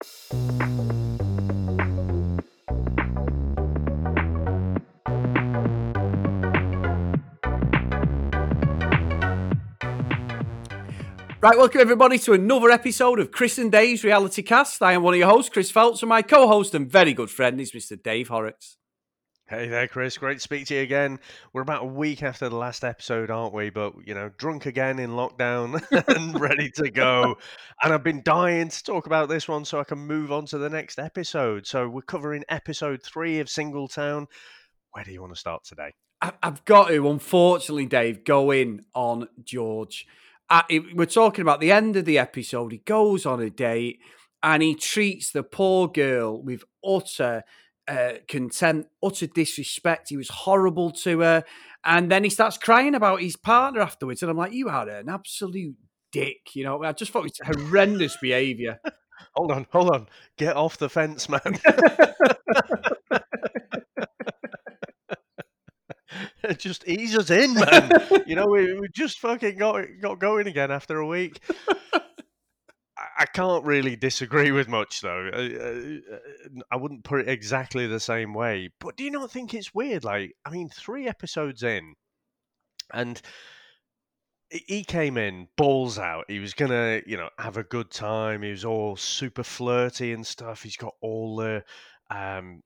Right, welcome everybody to another episode of Chris and Dave's Reality Cast. I am one of your hosts, Chris Phelps, and my co-host and very good friend is Mr. Dave Horrocks. Hey there, Chris. Great to speak to you again. We're about a week after the last episode, aren't we? But, you know, drunk again in lockdown and ready to go. And I've been dying to talk about this one so I can move on to the next episode. So we're covering episode three of Singletown. Where do you want to start today? I've got to, unfortunately, Dave, go in on George uh, we're talking about the end of the episode. He goes on a date and he treats the poor girl with utter uh, contempt, utter disrespect. He was horrible to her. And then he starts crying about his partner afterwards. And I'm like, you are an absolute dick. You know, I just thought it was horrendous behavior. hold on, hold on. Get off the fence, man. just ease us in, man. you know, we, we just fucking got got going again after a week. I can't really disagree with much, though. I, I wouldn't put it exactly the same way. But do you not think it's weird? Like, I mean, three episodes in, and he came in balls out. He was gonna, you know, have a good time. He was all super flirty and stuff. He's got all the um,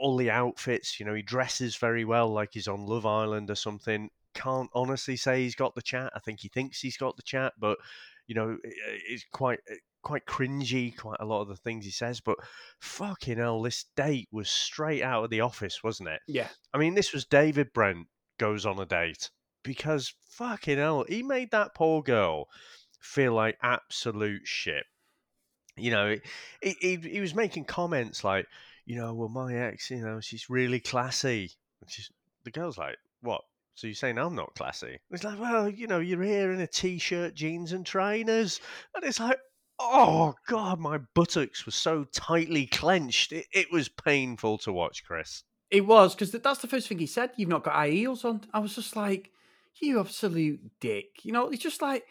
all the outfits. You know, he dresses very well, like he's on Love Island or something. Can't honestly say he's got the chat. I think he thinks he's got the chat, but you know, it's quite eh, quite cringy. Quite a lot of the things he says, but fucking hell, this date was straight out of The Office, wasn't it? Yeah. I mean, this was David Brent goes on a date because fucking hell, he made that poor girl feel like absolute shit. You know, he, he, he was making comments like, you know, well, my ex, you know, she's really classy. And she's, the girl's like, what? So you're saying I'm not classy? It's like, well, you know, you're here in a t-shirt, jeans, and trainers, and it's like, oh god, my buttocks were so tightly clenched. It, it was painful to watch, Chris. It was because that's the first thing he said. You've not got high heels on. I was just like, you absolute dick. You know, it's just like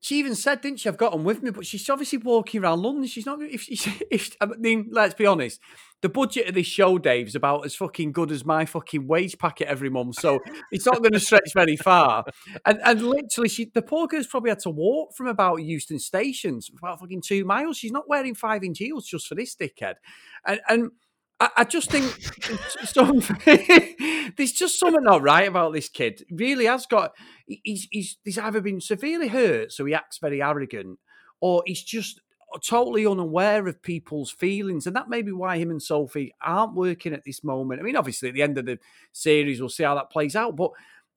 she even said, didn't she? I've got them with me, but she's obviously walking around London. She's not. If, if, if I mean, let's be honest, the budget of this show, Dave, is about as fucking good as my fucking wage packet every month. So it's not going to stretch very far. And and literally, she the poor girl's probably had to walk from about Euston stations about fucking two miles. She's not wearing five inch heels just for this dickhead. And and I, just think there's just something not right about this kid. Really has got he's he's he's either been severely hurt, so he acts very arrogant, or he's just totally unaware of people's feelings, and that may be why him and Sophie aren't working at this moment. I mean, obviously, at the end of the series, we'll see how that plays out, but.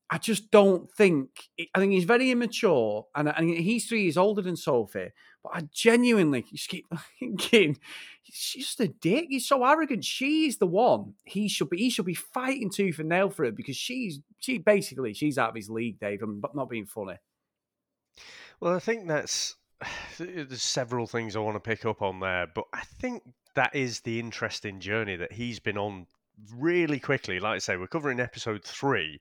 I just don't think. I think he's very immature, and, and he's three years older than Sophie. But I genuinely just keep thinking he's just a dick. He's so arrogant. She's the one he should be. He should be fighting tooth and nail for her because she's she basically she's out of his league, Dave. I'm not being funny. Well, I think that's there's several things I want to pick up on there, but I think that is the interesting journey that he's been on really quickly. Like I say, we're covering episode three,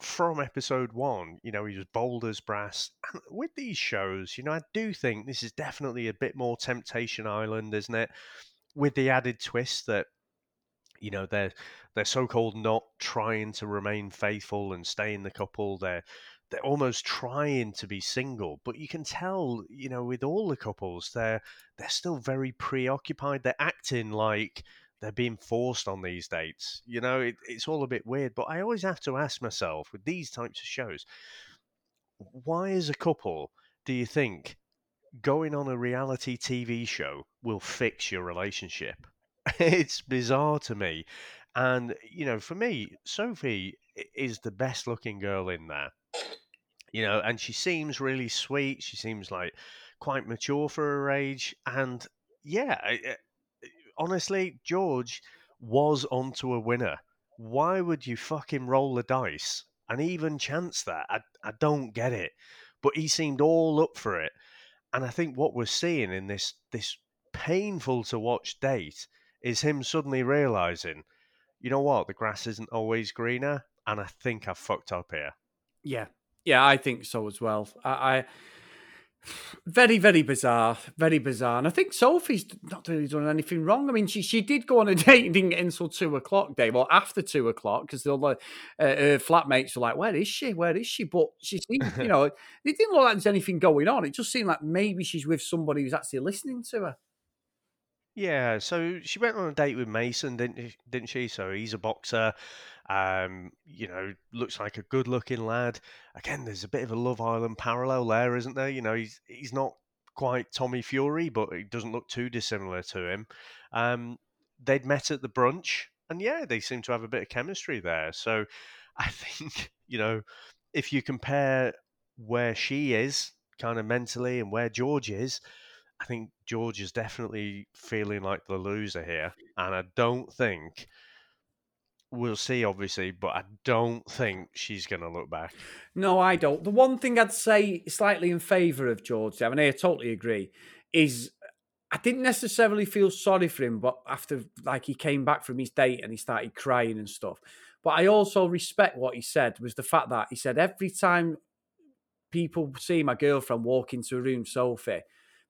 from episode one, you know, he was bold as brass. And with these shows, you know, I do think this is definitely a bit more Temptation Island, isn't it? With the added twist that, you know, they're they're so called not trying to remain faithful and stay in the couple. They're they're almost trying to be single, but you can tell, you know, with all the couples, they're they're still very preoccupied. They're acting like they're being forced on these dates. You know, it, it's all a bit weird. But I always have to ask myself with these types of shows, why, as a couple, do you think going on a reality TV show will fix your relationship? it's bizarre to me. And, you know, for me, Sophie is the best looking girl in there. You know, and she seems really sweet. She seems like quite mature for her age. And yeah, honestly, George was onto a winner. Why would you fucking roll the dice and even chance that? I, I don't get it. But he seemed all up for it. And I think what we're seeing in this this painful to watch date is him suddenly realizing, you know what, the grass isn't always greener, and I think I fucked up here. Yeah, yeah, I think so as well. I, I Very, very bizarre. Very bizarre. And I think Sophie's not really done anything wrong. I mean, she she did go on a date and didn't get until two o'clock, Dave, or after two o'clock, because the uh, her flatmates were like, Where is she? Where is she? But she seemed, you know, it didn't look like there's anything going on. It just seemed like maybe she's with somebody who's actually listening to her. Yeah, so she went on a date with Mason, didn't didn't she? So he's a boxer. Um, you know, looks like a good-looking lad. Again, there's a bit of a Love Island parallel there, isn't there? You know, he's he's not quite Tommy Fury, but he doesn't look too dissimilar to him. Um, they'd met at the brunch, and yeah, they seem to have a bit of chemistry there. So I think you know, if you compare where she is kind of mentally and where George is, I think George is definitely feeling like the loser here, and I don't think we'll see, obviously, but I don't think she's going to look back. No, I don't. The one thing I'd say slightly in favour of George, mean, I totally agree, is I didn't necessarily feel sorry for him, but after like he came back from his date and he started crying and stuff. But I also respect what he said was the fact that he said every time people see my girlfriend walk into a room, Sophie,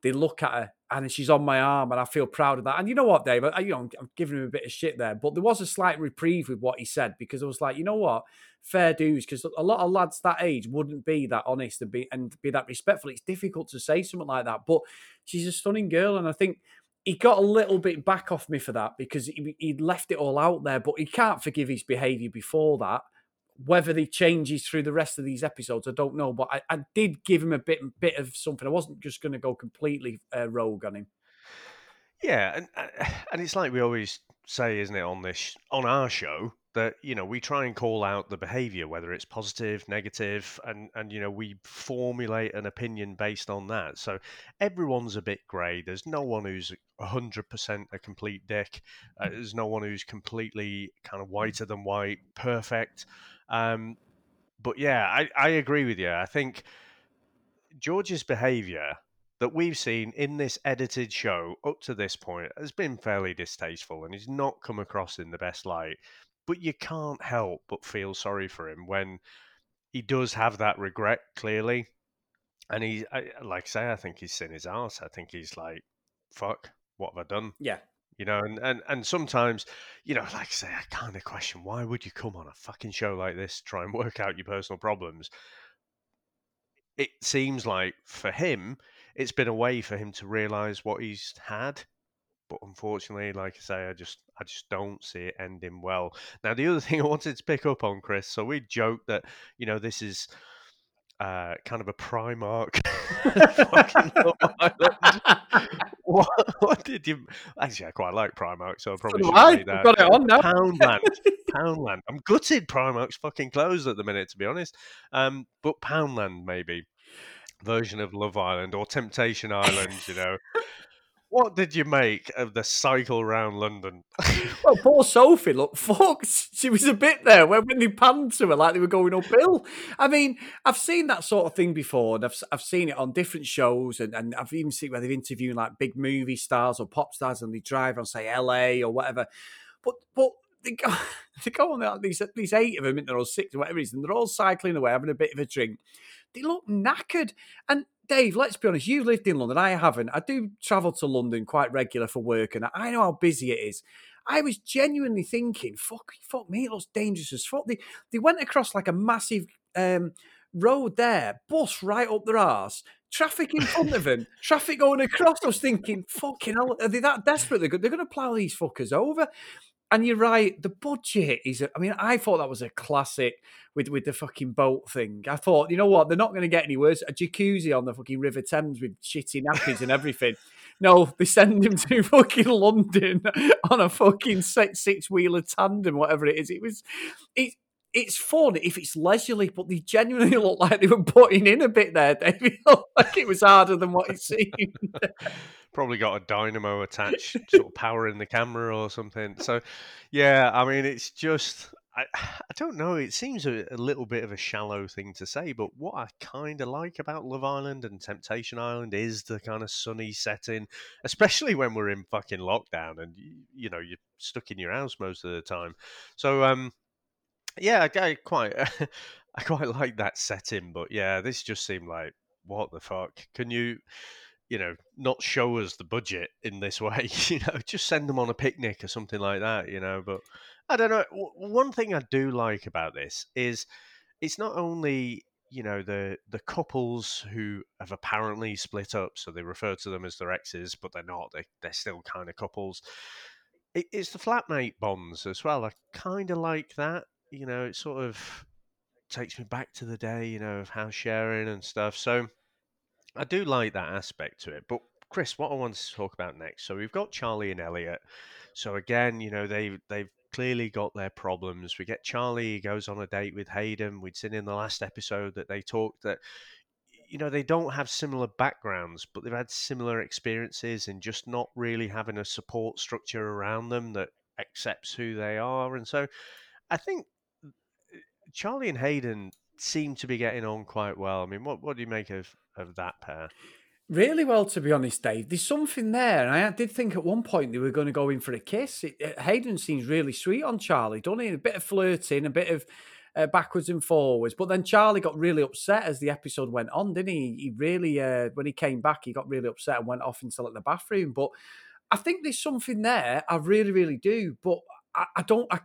they look at her and she's on my arm, and I feel proud of that. And you know what, Dave? I, you know, I'm giving him a bit of shit there, but there was a slight reprieve with what he said because I was like, you know what, fair dues, because a lot of lads that age wouldn't be that honest and be and be that respectful. It's difficult to say something like that, but she's a stunning girl, and I think he got a little bit back off me for that because he, he'd left it all out there, but he can't forgive his behaviour before that whether he changes through the rest of these episodes, I don't know. But I, I did give him a bit bit of something. I wasn't just going to go completely uh, rogue on him. Yeah, and uh, and it's like we always say, isn't it, on this on our show that you know we try and call out the behaviour, whether it's positive, negative, and and you know we formulate an opinion based on that. So everyone's a bit grey. There's no one who's hundred percent a complete dick. Uh, there's no one who's completely kind of whiter than white, perfect. Um, but yeah, I, I agree with you. I think George's behaviour that we've seen in this edited show up to this point has been fairly distasteful and he's not come across in the best light. But you can't help but feel sorry for him when he does have that regret clearly. And he, I, like I say, I think he's in his ass. I think he's like, fuck, what have I done? Yeah you know and, and and sometimes you know like i say i kind of question why would you come on a fucking show like this try and work out your personal problems? It seems like for him it's been a way for him to realize what he's had but unfortunately like i say i just i just don't see it ending well. Now the other thing i wanted to pick up on chris so we joked that you know this is uh, kind of a Primark what, what, did you? Actually, I quite like Primark, so I probably should say that. Got it on now. Poundland, Poundland. I'm gutted. Primark's fucking closed at the minute, to be honest. Um, but Poundland maybe version of Love Island or Temptation Island. You know, what did you make of the cycle around London? well, poor Sophie look fucked. She was a bit there when, when they panned to her like they were going uphill. I mean, I've seen that sort of thing before, and I've, I've seen it on different shows, and, and I've even seen where they've interviewed like big movie stars or pop stars, and they drive on say LA or whatever. But but they go, they go on these these eight of them, or six or whatever it is, and they're all cycling away having a bit of a drink. They look knackered, and Dave, let's be honest, you've lived in London. I haven't. I do travel to London quite regular for work, and I know how busy it is. I was genuinely thinking, fuck, fuck me, it looks dangerous as fuck. They, they went across like a massive um, road there, bus right up their arse, traffic in front of them, traffic going across. I was thinking, fucking hell, are they that desperate? They're, they're going to plough these fuckers over and you're right. The budget is. I mean, I thought that was a classic with with the fucking boat thing. I thought, you know what? They're not going to get any worse. A jacuzzi on the fucking River Thames with shitty nappies and everything. No, they send him to fucking London on a fucking six six wheeler tandem, whatever it is. It was. It, it's fun if it's leisurely, but they genuinely look like they were putting in a bit there, David. like it was harder than what it seemed probably got a dynamo attached, sort of powering the camera or something. So, yeah, I mean, it's just. I, I don't know. It seems a, a little bit of a shallow thing to say, but what I kind of like about Love Island and Temptation Island is the kind of sunny setting, especially when we're in fucking lockdown and you, you know you're stuck in your house most of the time. So, um, yeah, I, I quite, I quite like that setting, but yeah, this just seemed like what the fuck? Can you, you know, not show us the budget in this way? you know, just send them on a picnic or something like that. You know, but I don't know. One thing I do like about this is it's not only you know the the couples who have apparently split up, so they refer to them as their exes, but they're not. They they're still kind of couples. It, it's the flatmate bonds as well. I kind of like that. You know, it sort of takes me back to the day, you know, of house sharing and stuff. So I do like that aspect to it. But Chris, what I wanted to talk about next. So we've got Charlie and Elliot. So again, you know, they they've clearly got their problems. We get Charlie, he goes on a date with Hayden. We'd seen in the last episode that they talked that you know they don't have similar backgrounds but they've had similar experiences and just not really having a support structure around them that accepts who they are and so i think Charlie and Hayden seem to be getting on quite well. I mean, what what do you make of of that pair? Really well, to be honest, Dave. There's something there, and I did think at one point they were going to go in for a kiss. It, Hayden seems really sweet on Charlie, doesn't he? A bit of flirting, a bit of uh, backwards and forwards. But then Charlie got really upset as the episode went on, didn't he? He really, uh, when he came back, he got really upset and went off into like the bathroom. But I think there's something there. I really, really do. But I, I don't. I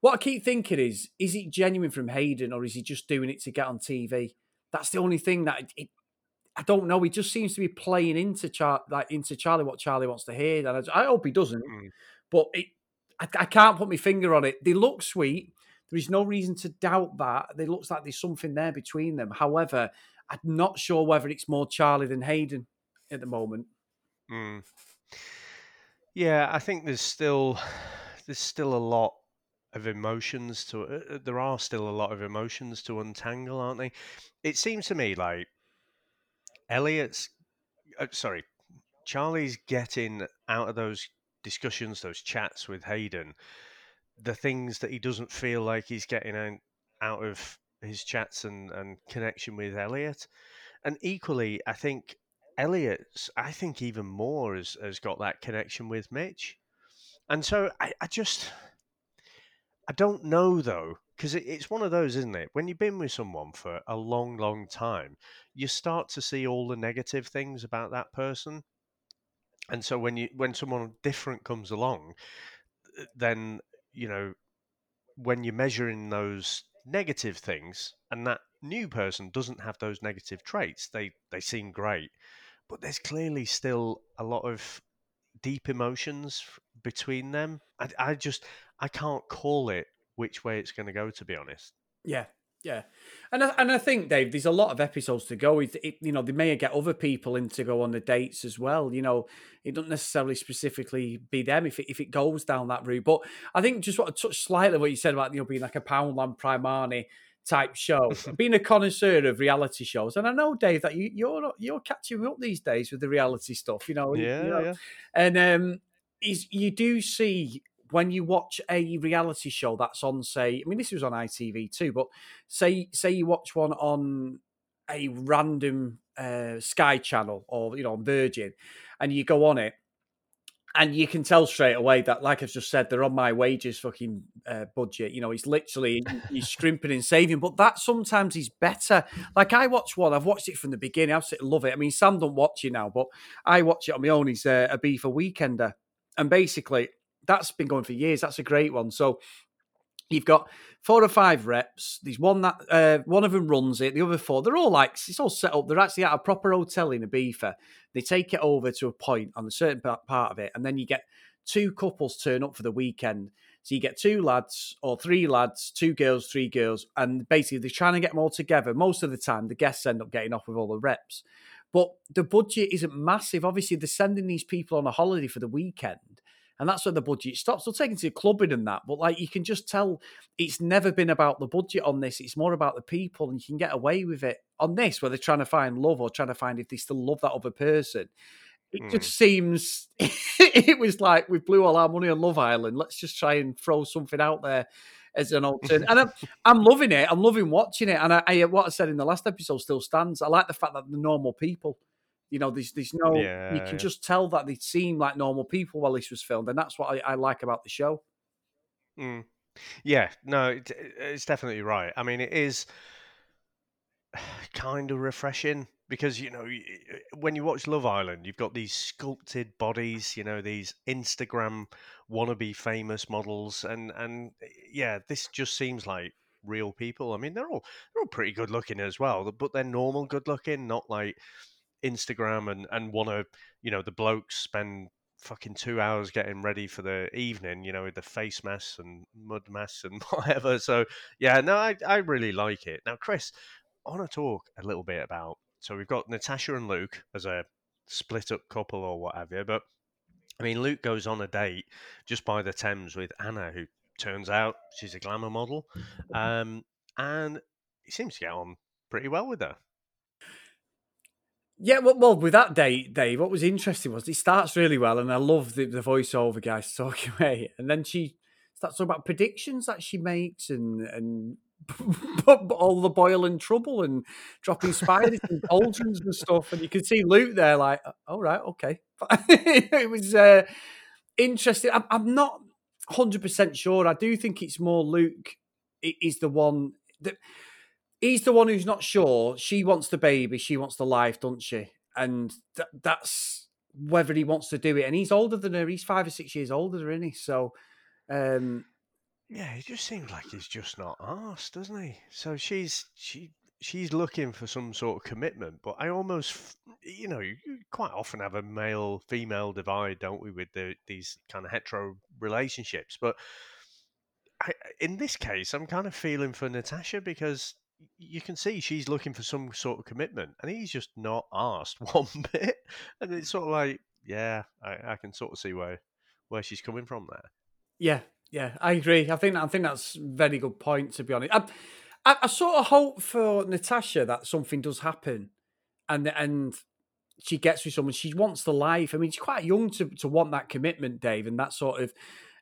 what I keep thinking is, is it genuine from Hayden or is he just doing it to get on TV? That's the only thing that it, it, I don't know. He just seems to be playing into Char- like into Charlie what Charlie wants to hear, and I, I hope he doesn't. Mm. But it, I, I, can't put my finger on it. They look sweet. There is no reason to doubt that. It looks like there's something there between them. However, I'm not sure whether it's more Charlie than Hayden at the moment. Mm. Yeah, I think there's still there's still a lot of emotions to uh, uh, there are still a lot of emotions to untangle, aren't they? It seems to me like Elliot's uh, sorry, Charlie's getting out of those discussions, those chats with Hayden, the things that he doesn't feel like he's getting out, of his chats and, and connection with Elliot. And equally, I think Elliot's, I think even more has, has got that connection with Mitch. And so I, I just, I don't know though, because it, it's one of those, isn't it? When you've been with someone for a long, long time, you start to see all the negative things about that person. And so when you when someone different comes along, uh, then you know when you're measuring those negative things, and that new person doesn't have those negative traits, they they seem great, but there's clearly still a lot of deep emotions between them. I, I just I can't call it which way it's going to go. To be honest. Yeah, yeah, and I, and I think Dave, there's a lot of episodes to go. It, it, you know, they may get other people in to go on the dates as well. You know, it doesn't necessarily specifically be them if it, if it goes down that route. But I think just want to touch slightly what you said about you know being like a Poundland Primarni type show, being a connoisseur of reality shows. And I know, Dave, that you, you're you're catching up these days with the reality stuff. You know, yeah, you know? yeah. and um, is you do see when you watch a reality show that's on, say, I mean, this was on ITV too, but say say you watch one on a random uh, Sky channel or you know on Virgin, and you go on it, and you can tell straight away that, like I've just said, they're on my wages fucking uh, budget. You know, he's literally he's scrimping and saving, but that sometimes is better. Like I watch one, I've watched it from the beginning, I absolutely love it. I mean, Sam don't watch it now, but I watch it on my own. He's Ibiza Weekender, and basically that's been going for years. That's a great one. So you've got four or five reps. There's one that uh, one of them runs it. The other four, they're all like it's all set up. They're actually at a proper hotel in Ibiza. They take it over to a point on a certain part of it, and then you get two couples turn up for the weekend. So you get two lads or three lads, two girls, three girls, and basically they're trying to get them all together. Most of the time, the guests end up getting off with all the reps. But the budget isn't massive. Obviously, they're sending these people on a holiday for the weekend and that's where the budget stops. They'll take into clubbing and that, but like you can just tell, it's never been about the budget on this. It's more about the people, and you can get away with it on this, where they're trying to find love or trying to find if they still love that other person. It mm. just seems it was like we blew all our money on Love Island. Let's just try and throw something out there as an alternative. and I'm, I'm loving it. I'm loving watching it. And I, I, what I said in the last episode still stands. I like the fact that the normal people you know, there's there's no yeah, you can yeah. just tell that they seem like normal people while this was filmed, and that's what I, I like about the show. Mm. Yeah, no, it, it's definitely right. I mean, it is. kind of refreshing because you know when you watch Love Island, you've got these sculpted bodies, you know, these Instagram wannabe famous models, and and eh, yeah, this just seems like real people. I mean, they're all they're all pretty good looking as well, but they're normal good looking, not like Instagram and and want to you know the blokes spend fucking two hours getting ready for the evening, you know, with the face mess and mud mess and whatever. So yeah, no, I I really like it. Now, Chris, I want to talk a little bit about. So we've got Natasha and Luke as a split up couple or whatever, but I mean, Luke goes on a date just by the Thames with Anna, who turns out she's a glamour model, um, and he seems to get on pretty well with her. Yeah, well, well, with that date, Dave, what was interesting was it starts really well, and I love the, the voiceover guys talking away, and then she starts talking about predictions that she makes and and all the boil and trouble and dropping spiders and cauldrons and stuff, and you can see Luke there, like, all oh, okay, it was uh, interesting. I'm, I'm not hundred percent sure. I do think it's more Luke is the one that he's the one who's not sure. She wants the baby. She wants the life, doesn't she? And th- that's whether he wants to do it. And he's older than her. He's five or six years older, isn't he? So, um, yeah, he just seems like he's just not asked, doesn't he? So she's she she's looking for some sort of commitment, but I almost, you know, you quite often have a male female divide, don't we, with the, these kind of hetero relationships. But I, in this case, I'm kind of feeling for Natasha because you can see she's looking for some sort of commitment, and he's just not asked one bit. And it's sort of like, yeah, I, I can sort of see where where she's coming from there. Yeah, yeah, I agree. I think I think that's very good point. To be honest, I, I, I sort of hope for Natasha that something does happen, and and she gets with someone she wants the life. I mean, she's quite young to to want that commitment, Dave, and that sort of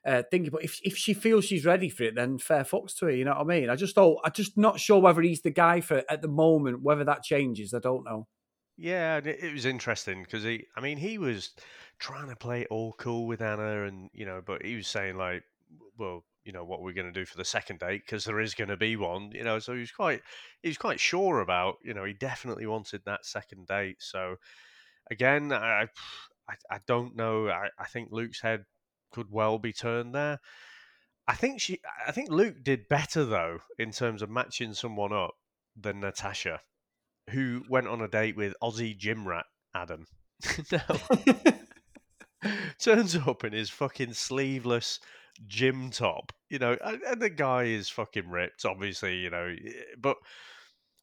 uh, thinking. But if if she feels she's ready for it, then fair fucks to her. You know what I mean? I just don't. I'm just not sure whether he's the guy for at the moment. Whether that changes, I don't know. Yeah, it was interesting because he. I mean, he was trying to play all cool with Anna, and you know, but he was saying like, well, you know, what we're going to do for the second date because there is going to be one. You know, so he was quite he was quite sure about. You know, he definitely wanted that second date. So again, I I, I don't know. I, I think Luke's head could well be turned there. I think she. I think Luke did better though in terms of matching someone up than Natasha, who went on a date with Aussie gym rat Adam. now, turns up in his fucking sleeveless gym top, you know, and, and the guy is fucking ripped, obviously, you know, but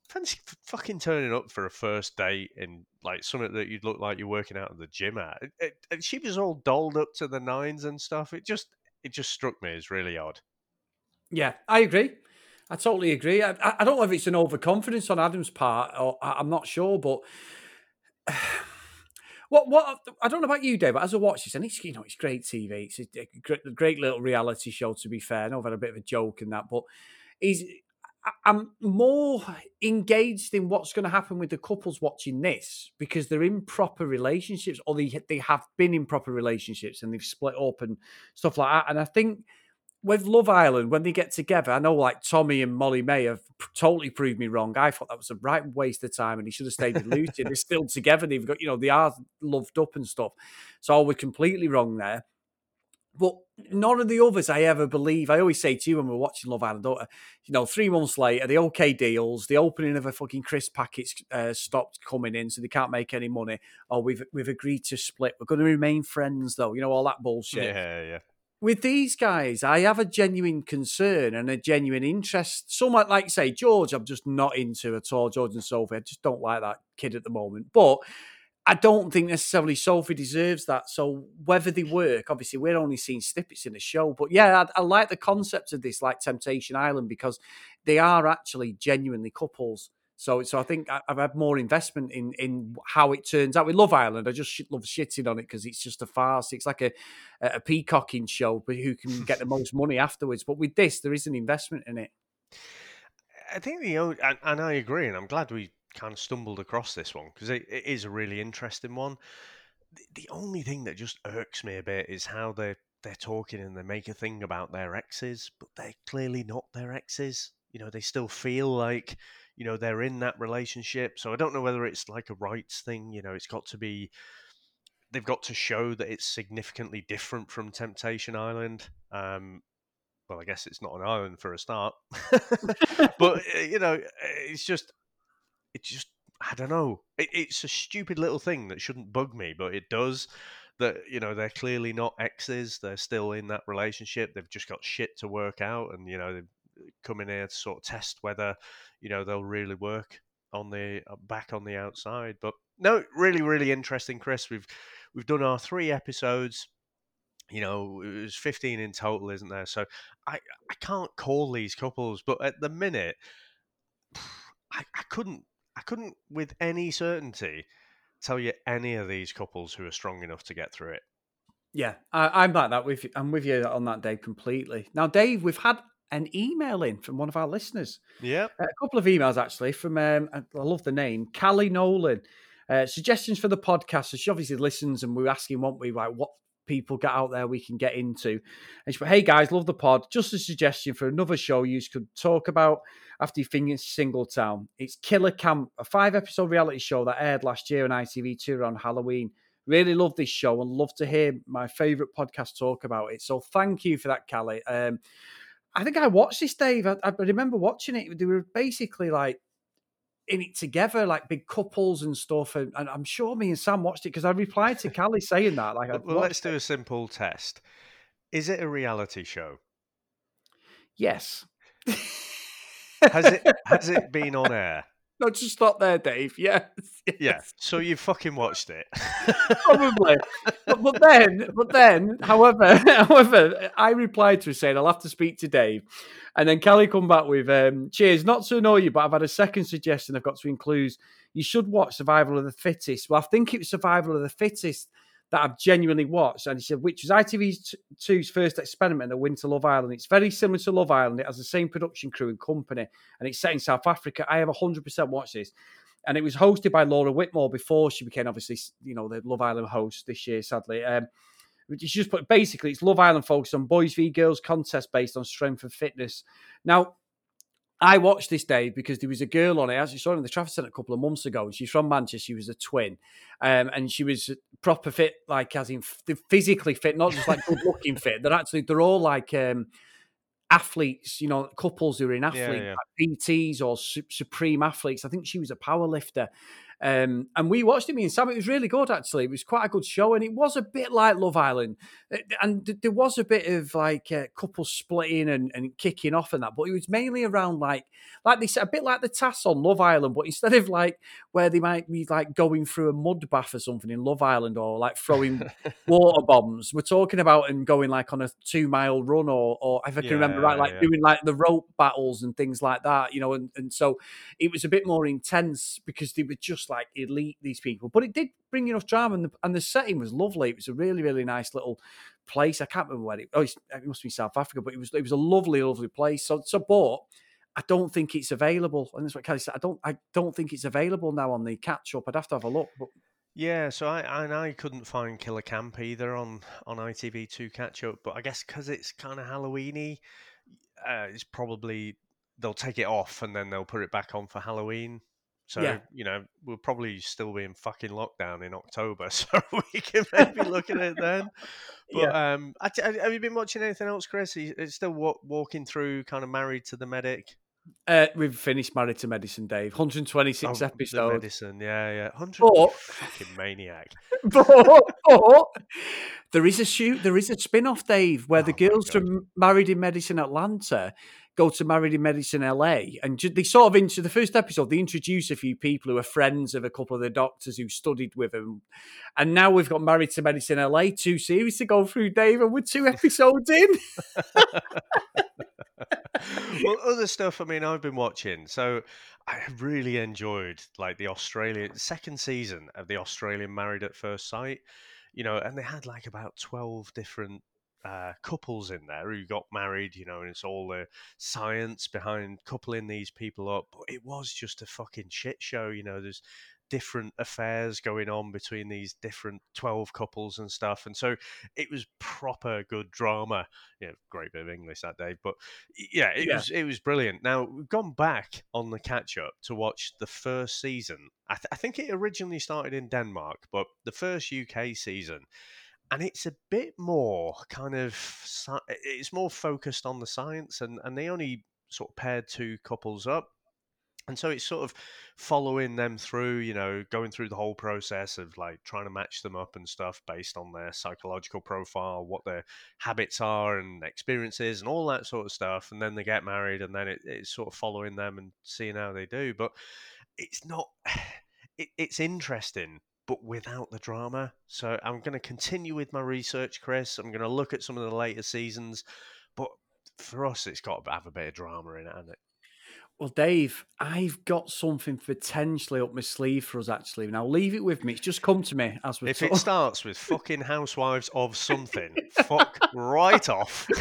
fancy fucking turning up for a first date in like something that you'd look like you're working out at the gym at. It, it, she was all dolled up to the nines and stuff. It just it just struck me as really odd. Yeah, I agree. I totally agree. I, I don't know if it's an overconfidence on Adam's part, or I'm not sure, but what what I don't know about you, Dave, but as I watch this, and it's you know it's great TV. It's a, great, great little reality show. To be fair, I know I've had a bit of a joke in that, but he's I'm more engaged in what's going to happen with the couples watching this because they're in proper relationships or they they have been in proper relationships and they've split up and stuff like that. And I think with Love Island, when they get together, I know like Tommy and Molly-Mae have totally proved me wrong. I thought that was a right waste of time and he should have stayed with Lucy. they're still together. They've got, you know, they are loved up and stuff. So I was completely wrong there. But none of the others I ever believe. I always say to you when we're watching Love Island, you know, three months later, the OK deals, the opening of a fucking crisp packets uh, stopped coming in, so they can't make any money. Oh, we've we've agreed to split. We're going to remain friends, though. You know all that bullshit. Yeah, yeah. With these guys, I have a genuine concern and a genuine interest. Some might like say George, I'm just not into at all. George and Sophie, I just don't like that kid at the moment. But I don't think necessarily Sophie deserves that. So whether they work, obviously we're only seeing snippets in the show, but yeah, I, I, like the concept of this, like Temptation Island, because they are actually genuinely couples. So, so I think I've had more investment in in how it turns out. We Love Island. I just love shitting on it because it's just a farce. It's like a a peacocking show, but who can get the most money afterwards. But with this, there is an investment in it. I think the only, and, and I agree, and I'm glad we kind of stumbled across this one because it, it is a really interesting one. The, the only thing that just irks me a bit is how they they're talking and they make a thing about their exes, but they're clearly not their exes. You know, they still feel like you know they're in that relationship. So I don't know whether it's like a rights thing. You know, it's got to be they've got to show that it's significantly different from Temptation Island. Um, well, I guess it's not an island for a start, but uh, you know, it's just, it's just, I don't know. It, it's a stupid little thing that shouldn't bug me, but it does. That you know, they're clearly not exes. They're still in that relationship. They've just got shit to work out, and you know, they've come in here to sort of test whether you know they'll really work on the uh, back on the outside. But no, really, really interesting, Chris. We've we've done our three episodes you know, it was 15 in total, isn't there? So I, I can't call these couples, but at the minute, I, I couldn't, I couldn't with any certainty tell you any of these couples who are strong enough to get through it. Yeah, I, am like that with you. I'm with you on that, Dave, completely. Now, Dave, we've had an email in from one of our listeners. Yeah, a couple of emails actually from. Um, I love the name, Callie Nolan. Uh, suggestions for the podcast. So she obviously listens, and we're asking, what we like, what people get out there we can get into. And she put, hey guys, love the pod. Just a suggestion for another show you could talk about after you finish Singletown. It's Killer Camp, a five episode reality show that aired last year on ITV2 around Halloween. Really love this show and love to hear my favourite podcast talk about it. So thank you for that, Callie. Um, I think I watched this, Dave. I, I remember watching it. They were basically like in it together, like big couples and stuff. And, and I'm sure me and Sam watched it because I replied to Callie saying that. Like, well, let's do a simple test. Is it a reality show? Yes. has it has it been on air? No, just stop there, Dave. Yes. yes. Yeah. So you fucking watched it. Probably. But, but, then, but then, however, however, I replied to her saying I'll have to speak to Dave. And then Kelly come back with, um, cheers, not to annoy you, but I've had a second suggestion I've got to include. You should watch Survival of the Fittest. Well, I think it was Survival of the Fittest that I've genuinely watched. And he said, which was ITV2's first experiment at Winter Love Island. It's very similar to Love Island. It has the same production crew and company, and it's set in South Africa. I have 100% watched this. And it was hosted by Laura Whitmore before she became, obviously, you know, the Love Island host this year, sadly. Um, just put basically it's Love Island focused on boys v girls contest based on strength and fitness. Now, I watched this day because there was a girl on it. I actually saw her in the Trafford Centre a couple of months ago. She's from Manchester. She was a twin, um, and she was proper fit, like as in physically fit, not just like good looking fit. They're actually they're all like um, athletes, you know, couples who are in athlete, yeah, yeah. like PTs or su- supreme athletes. I think she was a power lifter, um, and we watched it, me and Sam. It was really good, actually. It was quite a good show, and it was a bit like Love Island. Uh, and there was a bit of like uh, couples splitting and, and kicking off and that, but it was mainly around like, like they said, a bit like the TAS on Love Island, but instead of like where they might be like going through a mud bath or something in Love Island or like throwing water bombs, we're talking about and going like on a two mile run or, or if I can yeah, remember right, like yeah. doing like the rope battles and things like that, you know. And, and so it was a bit more intense because they were just like elite these people, but it did bring enough drama, and the, and the setting was lovely. It was a really really nice little place. I can't remember where it. Oh, it must be South Africa, but it was it was a lovely lovely place. So so, but I don't think it's available, and that's what Kelly said. I don't I don't think it's available now on the catch up. I'd have to have a look, but. Yeah, so I and I couldn't find Killer Camp either on on ITV2 catch up, but I guess because it's kind of Halloweeny, uh, it's probably they'll take it off and then they'll put it back on for Halloween. So yeah. you know we'll probably still be in fucking lockdown in October, so we can maybe look at it then. But yeah. um, have you been watching anything else, Chris? It's still walking through, kind of married to the medic. Uh, we've finished Married to Medicine, Dave. 126 oh, episodes. Medicine, yeah, yeah. 100 but, fucking maniac. But, but, there is a shoot, there is a spin off, Dave, where oh the girls from Married in Medicine Atlanta go to Married in Medicine LA. And they sort of, into the first episode, they introduce a few people who are friends of a couple of the doctors who studied with them. And now we've got Married to Medicine LA, two series to go through, Dave, and we're two episodes in. well, other stuff, I mean, I've been watching. So I really enjoyed like the Australian second season of the Australian Married at First Sight. You know, and they had like about 12 different uh, couples in there who got married, you know, and it's all the science behind coupling these people up. But it was just a fucking shit show, you know. There's different affairs going on between these different 12 couples and stuff. And so it was proper good drama. Yeah, great bit of English that day, but yeah, it yeah. was it was brilliant. Now we've gone back on the catch up to watch the first season. I, th- I think it originally started in Denmark, but the first UK season and it's a bit more kind of it's more focused on the science and and they only sort of paired two couples up and so it's sort of following them through you know going through the whole process of like trying to match them up and stuff based on their psychological profile what their habits are and experiences and all that sort of stuff and then they get married and then it, it's sort of following them and seeing how they do but it's not it, it's interesting but without the drama. So I'm going to continue with my research, Chris. I'm going to look at some of the later seasons, but for us, it's got to have a bit of drama in it, hasn't it? Well, Dave, I've got something potentially up my sleeve for us. Actually, now leave it with me. It's just come to me as we. If it starts with fucking housewives of something, fuck right off.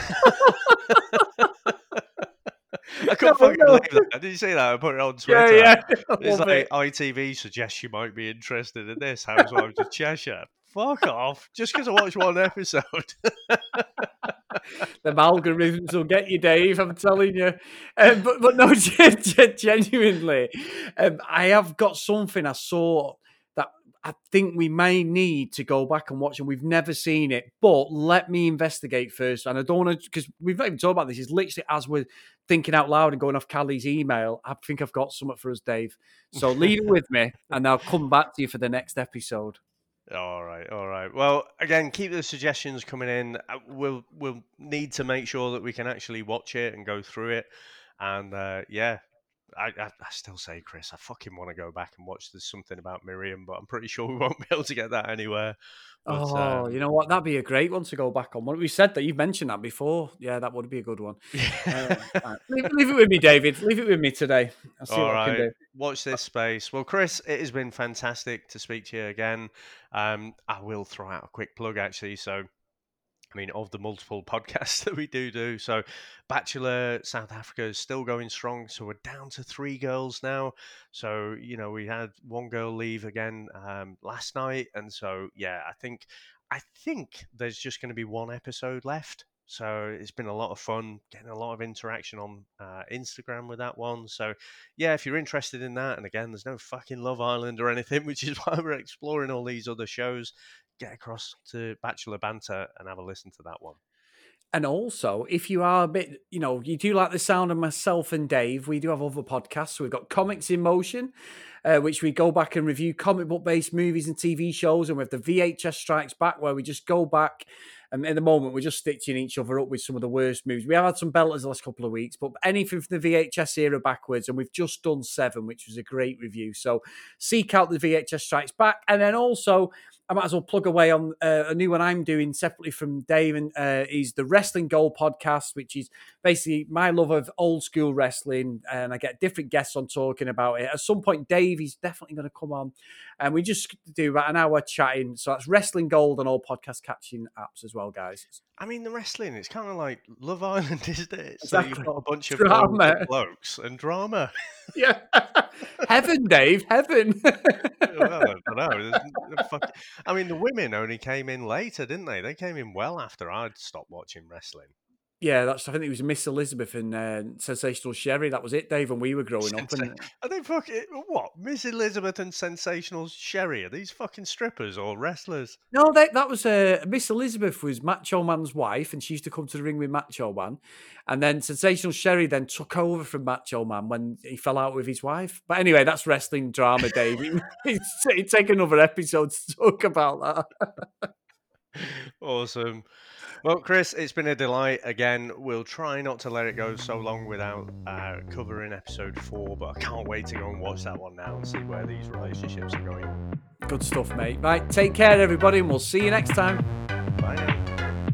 I couldn't no, fucking no. believe that. Did you see that? I put it on Twitter. Yeah, yeah. It's like it. ITV suggests you might be interested in this Housewives of Cheshire. Fuck off! Just because I watched one episode. the algorithms will get you, Dave. I'm telling you. Um, but but no, genuinely, um, I have got something I saw I think we may need to go back and watch and we've never seen it. But let me investigate first. And I don't want to, because we've not even talked about this. Is literally as we're thinking out loud and going off Callie's email. I think I've got something for us, Dave. So leave it with me and I'll come back to you for the next episode. All right, all right. Well, again, keep the suggestions coming in. Uh, we'll we'll need to make sure that we can actually watch it and go through it. And uh, yeah, I, I, I, still say, Chris, I fucking want to go back and watch. There's something about Miriam, but I'm pretty sure we won't be able to get that anywhere. But, oh, um, you know what? That'd be a great one to go back on. We said that you've mentioned that before. Yeah, that would be a good one. uh, right. leave, leave, it with me, David. Leave it with me today. I'll see All what right. I can do. Watch this space. Well, Chris, it has been fantastic to speak to you again. Um, I will throw out a quick plug actually. So I mean, of the multiple podcasts that we do do. So, Bachelor South Africa is still going strong. So, we're down to three girls now. So, you know, we had one girl leave again um, last night. And so, yeah, I think. I think there's just going to be one episode left. So it's been a lot of fun, getting a lot of interaction on uh, Instagram with that one. So yeah, if you're interested in that, and again, there's no fucking Love Island or anything, which is why we're exploring all these other shows get across to Bachelor Banter and have a listen to that one. And also, if you are a bit, you know, you do like the sound of myself and Dave, we do have other podcasts. We've got Comics in Motion, uh, which we go back and review comic book based movies and TV shows. And we have the VHS Strikes Back, where we just go back. And at the moment, we're just stitching each other up with some of the worst movies. We have had some belters the last couple of weeks, but anything from the VHS era backwards. And we've just done Seven, which was a great review. So seek out the VHS Strikes Back. And then also, I might as well plug away on uh, a new one I'm doing separately from Dave, and uh, is the Wrestling Gold podcast, which is basically my love of old school wrestling, and I get different guests on talking about it. At some point, Dave is definitely going to come on, and we just do about an hour chatting. So that's Wrestling Gold on all podcast catching apps as well, guys. I mean, the wrestling, it's kind of like Love Island, isn't it? Exactly. So you've got a bunch of drama. blokes and drama. Yeah. heaven, Dave, heaven. well, I don't know. I mean, the women only came in later, didn't they? They came in well after I'd stopped watching wrestling. Yeah, that's. I think it was Miss Elizabeth and uh, Sensational Sherri. That was it, Dave, when we were growing up. And... Are they fucking what? Miss Elizabeth and Sensational Sherri Are these fucking strippers or wrestlers? No, they, that was uh, Miss Elizabeth was Macho Man's wife, and she used to come to the ring with Macho Man. And then Sensational Sherry then took over from Macho Man when he fell out with his wife. But anyway, that's wrestling drama, Dave. It'd take another episode to talk about that. awesome. Well, Chris, it's been a delight again. We'll try not to let it go so long without uh, covering episode four, but I can't wait to go and watch that one now and see where these relationships are going. Good stuff, mate. Right, take care, everybody, and we'll see you next time. Bye now.